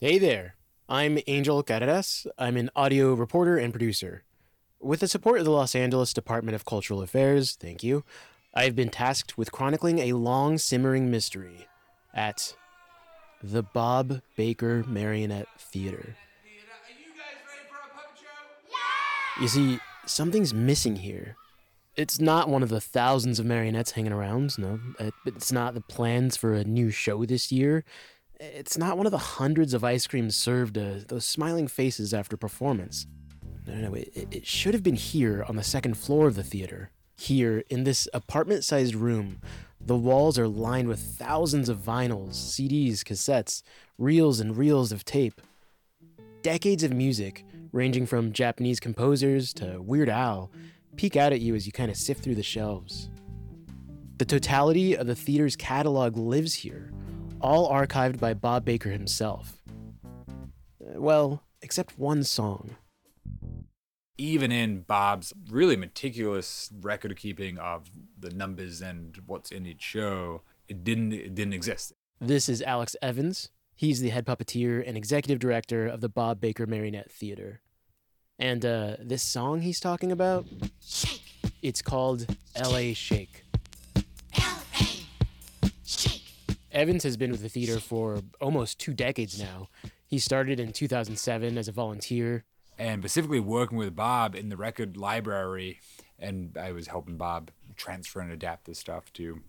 Hey there, I'm Angel Carreras. I'm an audio reporter and producer. With the support of the Los Angeles Department of Cultural Affairs, thank you, I've been tasked with chronicling a long simmering mystery at the Bob Baker Marionette Theater. Are you guys ready for a puppet show? you see, something's missing here. It's not one of the thousands of marionettes hanging around, no. It's not the plans for a new show this year. It's not one of the hundreds of ice creams served to those smiling faces after performance. No, no, no, it, it- it should have been here on the second floor of the theater. Here, in this apartment sized room, the walls are lined with thousands of vinyls, CDs, cassettes, reels and reels of tape. Decades of music, ranging from Japanese composers to Weird Al, peek out at you as you kind of sift through the shelves. The totality of the theater's catalog lives here, all archived by Bob Baker himself. Uh, Well, except one song. even in Bob's really meticulous record keeping of the numbers and what's in each show, it didn't it didn't exist. This is Alex Evans. He's the head puppeteer and executive director of the Bob Baker Marionette Theater. And uh, this song he's talking about, it's called LA Shake. Evans has been with the theater for almost two decades now. He started in 2007 as a volunteer. And specifically working with Bob in the record library, and I was helping Bob transfer and adapt this stuff to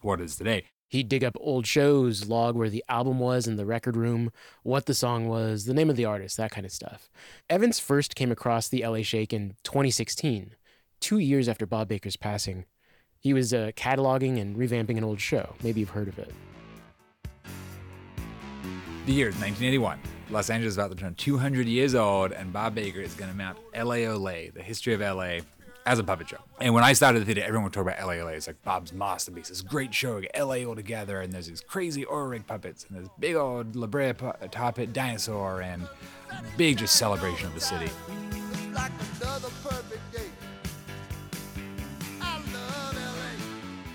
what is today. He'd dig up old shows, log where the album was in the record room, what the song was, the name of the artist, that kind of stuff. Evans first came across the LA Shake in 2016, two years after Bob Baker's passing. He was uh, cataloging and revamping an old show. Maybe you've heard of it. The year is 1981. Los Angeles is about to turn 200 years old, and Bob Baker is going to mount LA Olay, the history of LA, as a puppet show. And when I started the theater, everyone would talk about LA Olay. It's like Bob's masterpiece, this great show, LA all together, and there's these crazy oil rig puppets, and this big old La Brea pu- tar pit dinosaur, and big just celebration of the city.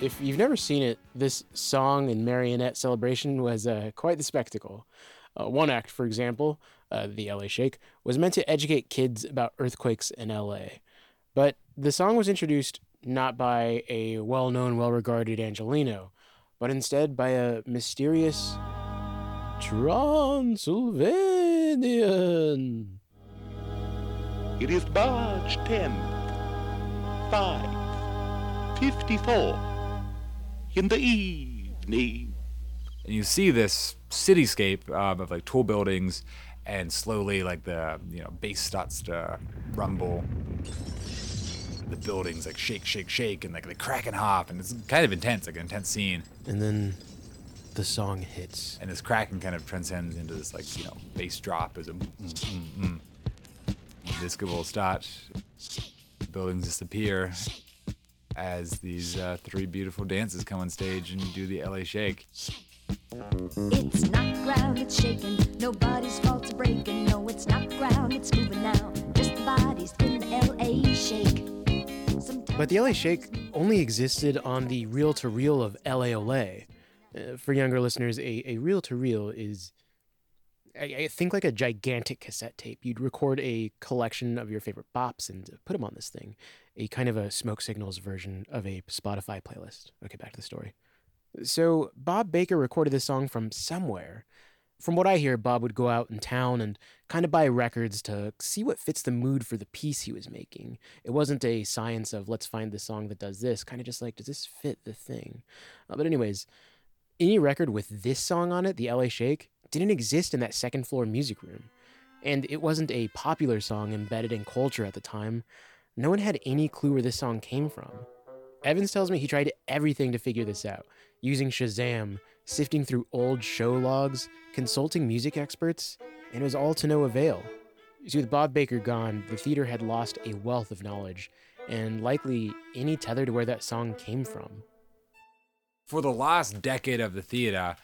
If you've never seen it, this song and marionette celebration was uh, quite the spectacle. Uh, one act, for example, uh, the LA Shake, was meant to educate kids about earthquakes in LA. But the song was introduced not by a well known, well regarded Angelino, but instead by a mysterious Transylvanian. It is March 10th, 5.54 in the evening. and you see this cityscape um, of like tall buildings and slowly like the you know bass starts to rumble the buildings like shake shake shake and like they crack in half and it's kind of intense like an intense scene And then the song hits. and this cracking kind of transcends into this like you know bass drop as a mm, mm, mm. Disco will start buildings disappear as these uh, three beautiful dancers come on stage and do the LA shake It's not ground, it's shaking. Nobody's fault to breaking. No, it's not ground, it's moving now. Just the bodies in the LA shake. Sometimes But the LA Shake only existed on the reel to reel of LA Olay. Uh, for younger listeners, a, a reel to reel is, I, think, like a gigantic cassette tape. You'd record a collection of your favorite bops and put them on this thing, a kind of a smoke signals version of a Spotify playlist. Okay, back to the story. So Bob Baker recorded this song from somewhere. From what I hear, Bob would go out in town and kind of buy records to see what fits the mood for the piece he was making. It wasn't a science of let's find the song that does this, kind of just like, does this fit the thing? Uh, but, anyways, any record with this song on it, the LA Shake, didn't exist in that second floor music room. And it wasn't a popular song embedded in culture at the time. No one had any clue where this song came from. Evans tells me he tried everything to figure this out, using Shazam, sifting through old show logs, consulting music experts, and it was all to no avail. See, with Bob Baker gone, the theater had lost a wealth of knowledge, and likely any tether to where that song came from. for the last decade of the theater,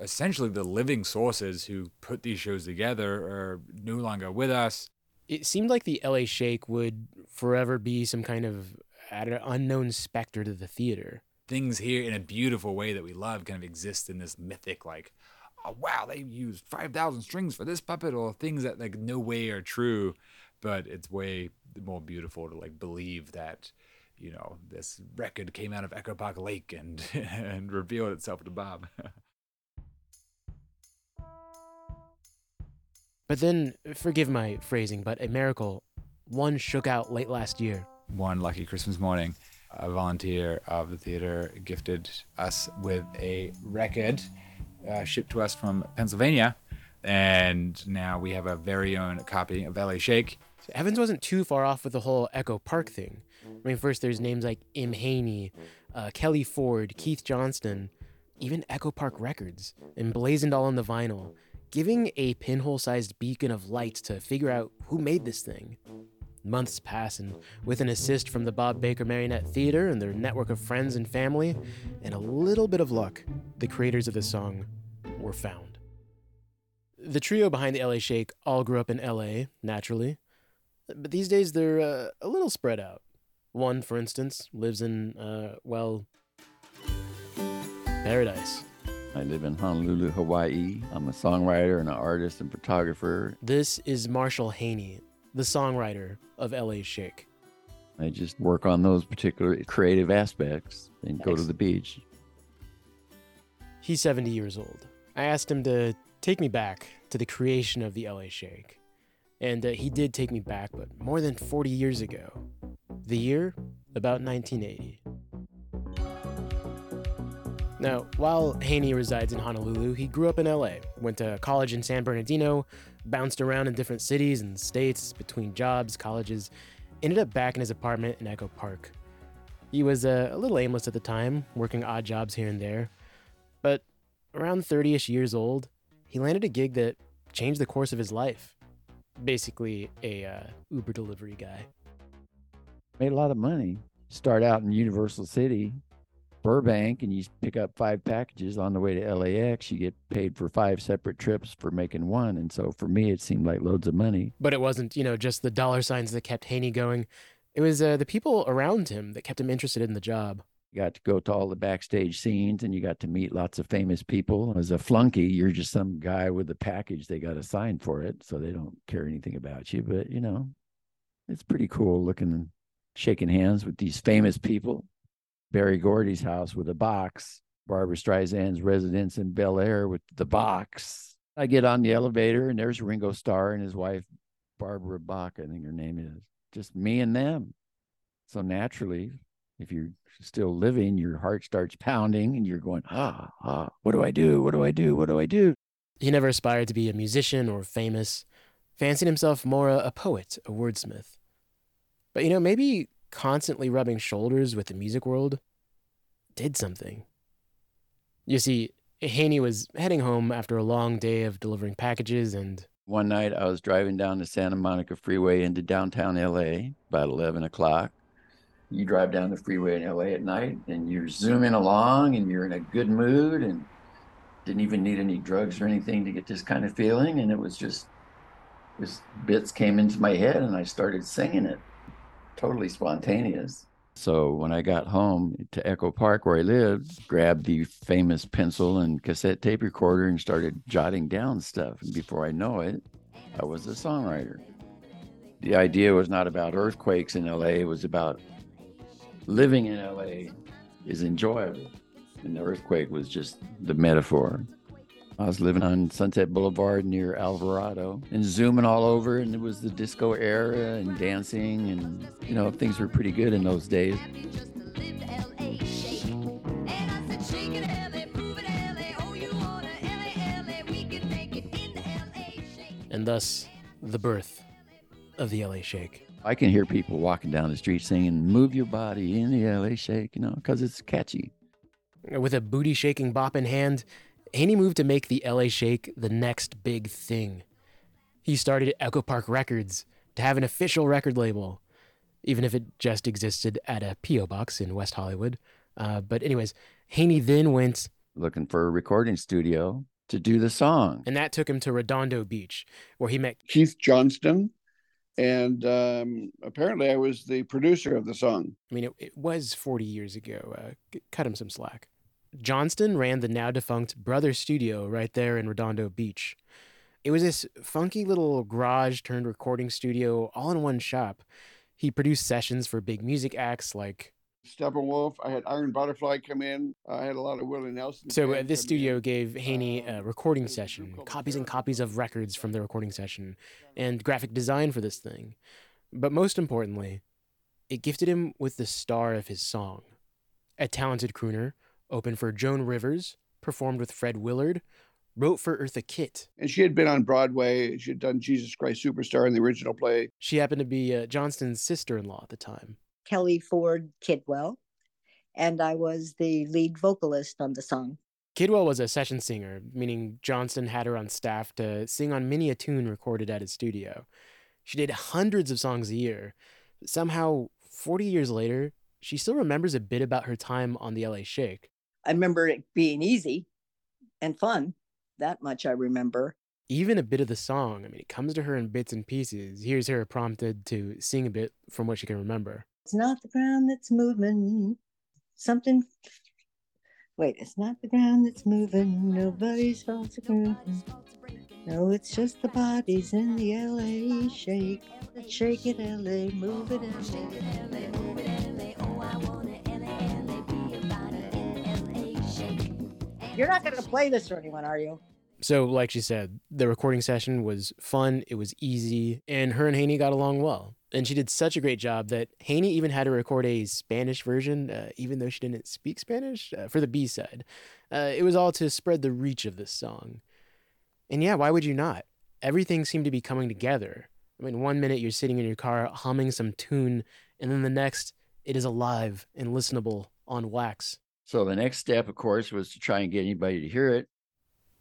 essentially the living sources who put these shows together are no longer with us. It seemed like the LA Shake would forever be some kind of don't unknown specter to the theater. Things here in a beautiful way that we love kind of exist in this mythic, like oh wow, they used five thousand strings for this puppet, or things that like no way are true, but it's way more beautiful to like believe that you know this record came out of Echo Park Lake and and revealed itself to Bob. But then, forgive my phrasing, but a miracle, one shook out late last year. One lucky Christmas morning, a volunteer of the theater gifted us with a record uh, shipped to us from Pennsylvania. And now we have a very own copy of LA Shake. So Evans wasn't too far off with the whole Echo Park thing. I mean, first there's names like Im Haney, uh, Kelly Ford, Keith Johnston, even Echo Park Records, emblazoned all on the vinyl, giving a pinhole sized beacon of light to figure out who made this thing. Months pass, and with an assist from the Bob Baker Marionette Theater and their network of friends and family, and a little bit of luck, the creators of the song were found. The trio behind the LA Shake all grew up in LA, naturally, but these days they're uh, a little spread out. One, for instance, lives in, uh, well, paradise. I live in Honolulu, Hawaii. I'm a songwriter and an artist and photographer. This is Marshall Haney, the songwriter of LA Shake. I just work on those particular creative aspects and go to the beach. He's 70 years old. I asked him to take me back to the creation of the LA Shake. And uh, he did take me back, but more than 40 years ago. The year? About 1980. Now, while Haney resides in Honolulu, he grew up in LA, went to college in San Bernardino, bounced around in different cities and states between jobs, colleges, ended up back in his apartment in Echo Park. He was uh, a little aimless at the time, working odd jobs here and there. But around 30 ish years old, he landed a gig that changed the course of his life. Basically, a uh, Uber delivery guy. Made a lot of money. Start out in Universal City, Burbank, and you pick up five packages on the way to LAX. You get paid for five separate trips for making one. And so for me, it seemed like loads of money. But it wasn't, you know, just the dollar signs that kept Haney going. It was uh, the people around him that kept him interested in the job. You got to go to all the backstage scenes and you got to meet lots of famous people. As a flunky, you're just some guy with a package. They got a sign for it, so they don't care anything about you. But, you know, it's pretty cool looking and shaking hands with these famous people. Berry Gordy's house with a box, Barbra Streisand's residence in Bel Air with the box. I get on the elevator and there's Ringo Starr and his wife, Barbara Bach, I think her name is. Just me and them. So naturally, if you're still living, your heart starts pounding and you're going, ah, ah, what do I do? What do I do? What do I do? He never aspired to be a musician or famous, fancied himself more a poet, a wordsmith. But you know, maybe constantly rubbing shoulders with the music world did something. You see, Haney was heading home after a long day of delivering packages and One night I was driving down the Santa Monica freeway into downtown LA about 11 o'clock. You drive down the freeway in LA at night and you're zooming along and you're in a good mood and didn't even need any drugs or anything to get this kind of feeling. And it was just, this bits came into my head and I started singing it. Totally spontaneous. So when I got home to Echo Park where I lived, grabbed the famous pencil and cassette tape recorder and started jotting down stuff. And before I know it, I was a songwriter. The idea was not about earthquakes in LA, it was about living in LA is enjoyable. And the earthquake was just the metaphor. I was living on Sunset Boulevard near Alvarado and zooming all over, and it was the disco era and dancing, and you know, things were pretty good in those days. Just lived LA shake. And I said, shake it, LA, move it, LA. You wanna LA, LA. We can make it in LA shake. and thus the birth of the LA Shake. I can hear people walking down the street singing, Move your body in the LA shake, you know, because it's catchy. With a booty shaking bop in hand, Haney moved to make the LA Shake the next big thing. He started Echo Park Records to have an official record label, even if it just existed at a P.O. box in West Hollywood. Uh, but, anyways, Haney then went, Looking for a recording studio to do the song. and that took him to Redondo Beach, where he met Keith Johnston, and um, apparently I was the producer of the song. I mean, it, it was 40 years ago. Uh, cut him some slack. Johnston ran the now defunct Brother Studio right there in Redondo Beach. It was this funky little garage turned recording studio all in one shop. He produced sessions for big music acts like. Steppenwolf. I had Iron Butterfly come in. I had a lot of Willie Nelson. So uh, this studio in. gave Haney a Um, recording group session, copies and copies of records from the recording session, and graphic design for this thing. But most importantly, it gifted him with the star of his song. A talented crooner, opened for Joan Rivers, performed with Fred Willard, wrote for Eartha Kitt. And she had been on Broadway. She had done Jesus Christ Superstar in the original play. She happened to be uh, Johnston's sister-in-law at the time. Kelly Ford Kidwell, and I was the lead vocalist on the song. Kidwell was a session singer, meaning Johnston had her on staff to sing on many a tune recorded at his studio. She did hundreds of songs a year. Somehow, 40 years later, she still remembers a bit about her time on the LA Shake. I remember it being easy and fun. That much I remember. Even a bit of the song, I mean, it comes to her in bits and pieces. Here's her prompted to sing a bit from what she can remember. It's not the ground that's moving. Something. Wait, it's not the ground that's moving. Nobody's fault to grooving. No, it's just the bodies in the LA shake. Shake it, LA, move it, in, shake it LA. You're not going to play this for anyone, are you? So, like she said, the recording session was fun, it was easy, and her and Haney got along well. And she did such a great job that Haney even had to record a Spanish version, uh, even though she didn't speak Spanish, uh, for the B side. Uh, it was all to spread the reach of this song. And yeah, why would you not? Everything seemed to be coming together. I mean, one minute you're sitting in your car humming some tune, and then the next, it is alive and listenable on wax. So the next step, of course, was to try and get anybody to hear it.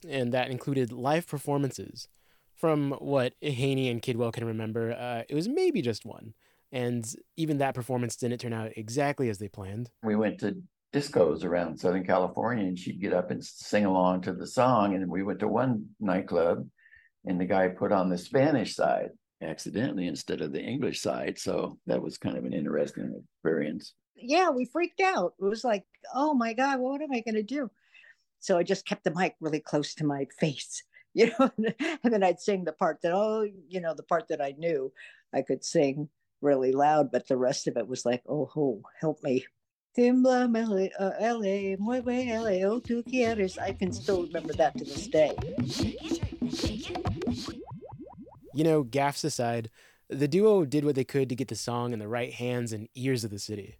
and that included live performances. From what Haney and Kidwell can remember, uh, it was maybe just one, and even that performance didn't turn out exactly as they planned. We went to discos around Southern California, and she'd get up and sing along to the song. And we went to one nightclub, and the guy put on the Spanish side accidentally instead of the English side. So that was kind of an interesting experience. Yeah, we freaked out. It was like, oh my God, what am I going to do? So I just kept the mic really close to my face, you know, and then I'd sing the part that, oh, you know, the part that I knew I could sing really loud, but the rest of it was like, oh, oh help me. Timbla, LA, uh, LA, mueve LA, oh, tú quieres. I can still remember that to this day. You know, gaffes aside, the duo did what they could to get the song in the right hands and ears of the city.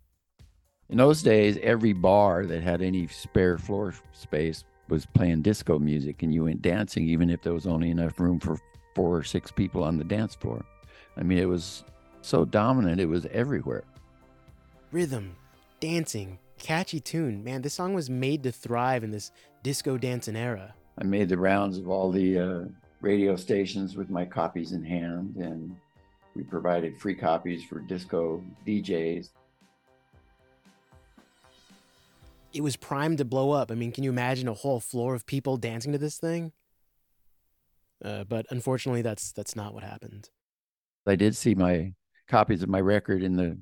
In those days, every bar that had any spare floor space was playing disco music, and you went dancing, even if there was only enough room for four or six people on the dance floor. I mean, it was so dominant, it was everywhere. Rhythm, dancing, catchy tune. Man, this song was made to thrive in this disco dancing era. I made the rounds of all the uh, radio stations with my copies in hand, and we provided free copies for disco DJs. It was primed to blow up. I mean, can you imagine a whole floor of people dancing to this thing? Uh, but unfortunately, that's that's not what happened. I did see my copies of my record in the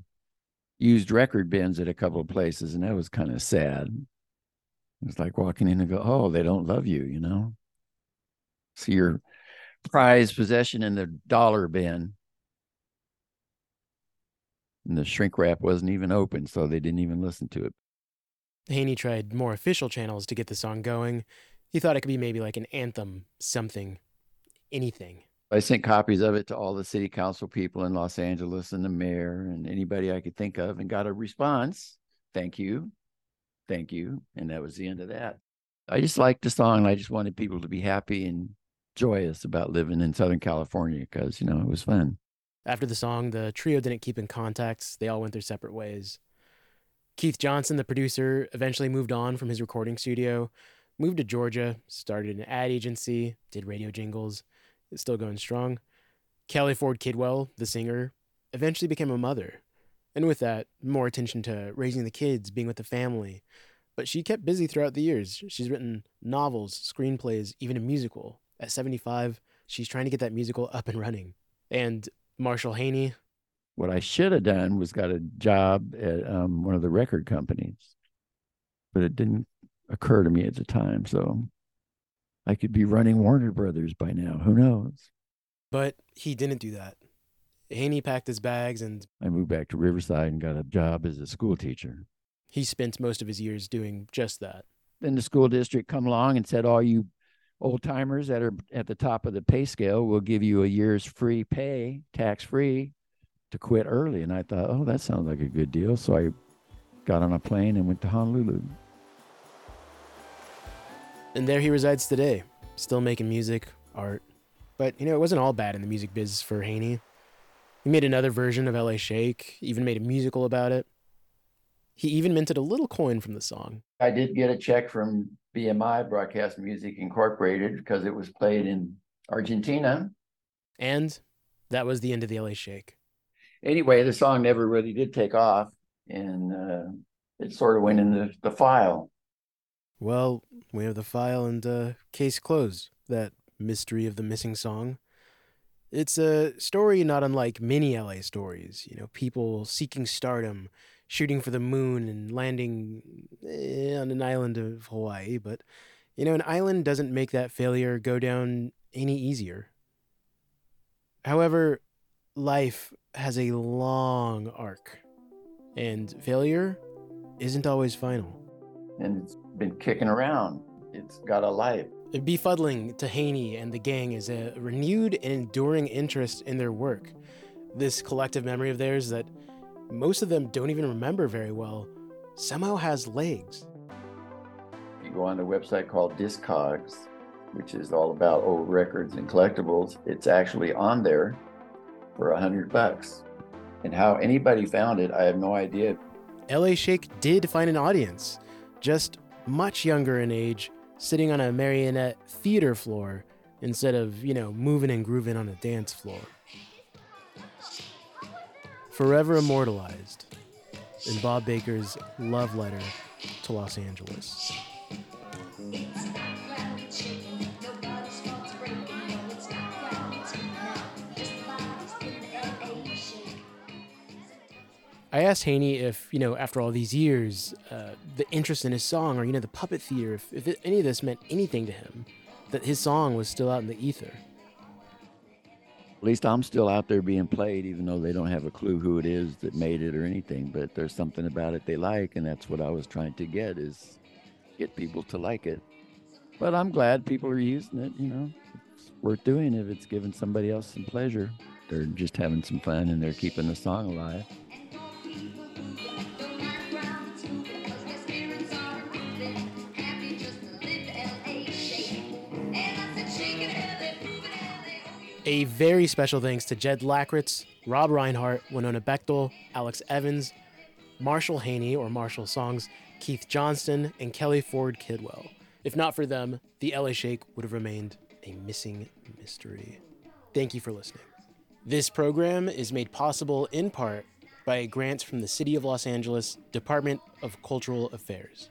used record bins at a couple of places, and that was kind of sad. It was like walking in and go, "Oh, they don't love you," you know. See your prized possession in the dollar bin, and the shrink wrap wasn't even open, so they didn't even listen to it. Haney tried more official channels to get the song going. He thought it could be maybe like an anthem, something, anything. I sent copies of it to all the city council people in Los Angeles and the mayor and anybody I could think of and got a response. Thank you. Thank you. And that was the end of that. I just liked the song. and I just wanted people to be happy and joyous about living in Southern California because, you know, it was fun. After the song, the trio didn't keep in contact. They all went their separate ways. Keith Johnston, the producer, eventually moved on from his recording studio, moved to Georgia, started an ad agency, did radio jingles. It's still going strong. Kelly Ford Kidwell, the singer, eventually became a mother. And with that, more attention to raising the kids, being with the family. But she kept busy throughout the years. She's written novels, screenplays, even a musical. At 75, she's trying to get that musical up and running. And Marshall Haney, What I should have done was got a job at um, one of the record companies, but it didn't occur to me at the time. So I could be running Warner Brothers by now. Who knows? But he didn't do that. Haney packed his bags and I moved back to Riverside and got a job as a school teacher. he spent most of his years doing just that. Then the school district come along and said, all you old timers that are at the top of the pay scale will give you a year's free pay, tax free, to quit early. And I thought, oh, that sounds like a good deal. So I got on a plane and went to Honolulu. And there he resides today, still making music, art. But, you know, it wasn't all bad in the music biz for Haney. He made another version of LA Shake, even made a musical about it. He even minted a little coin from the song. I did get a check from BMI Broadcast Music Incorporated because it was played in Argentina. And that was the end of the LA Shake. Anyway, the song never really did take off, and uh, it sort of went in the, the file. Well, we have the file and uh, case closed. That mystery of the missing song. It's a story not unlike many LA stories. You know, people seeking stardom, shooting for the moon, and landing eh, on an island of Hawaii. But, you know, an island doesn't make that failure go down any easier. However, life has a long arc, and failure isn't always final. And it's been kicking around. It's got a life. Befuddling to Haney and the gang is a renewed and enduring interest in their work. This collective memory of theirs that most of them don't even remember very well somehow has legs. You go on a website called Discogs, which is all about old records and collectibles. It's actually on there for a hundred bucks. And how anybody found it, I have no idea. LA Shake did find an audience, just much younger in age, sitting on a marionette theater floor instead of, you know, moving and grooving on a dance floor. Forever immortalized in Bob Baker's love letter to Los Angeles. I asked Haney if, you know, after all these years, uh, the interest in his song or, you know, the puppet theater, if, if it, any of this meant anything to him, that his song was still out in the ether. At least I'm still out there being played, even though they don't have a clue who it is that made it or anything. But there's something about it they like, and that's what I was trying to get is get people to like it. But I'm glad people are using it. You know, it's worth doing if it's giving somebody else some pleasure. They're just having some fun and they're keeping the song alive. A very special thanks to Jed Lackritz, Rob Reinhart, Winona Bechtel, Alex Evans, Marshall Haney or Marshall Songs, Keith Johnston, and Kelly Ford Kidwell. If not for them, the LA Shake would have remained a missing mystery. Thank you for listening. This program is made possible in part by a grant from the City of Los Angeles Department of Cultural Affairs.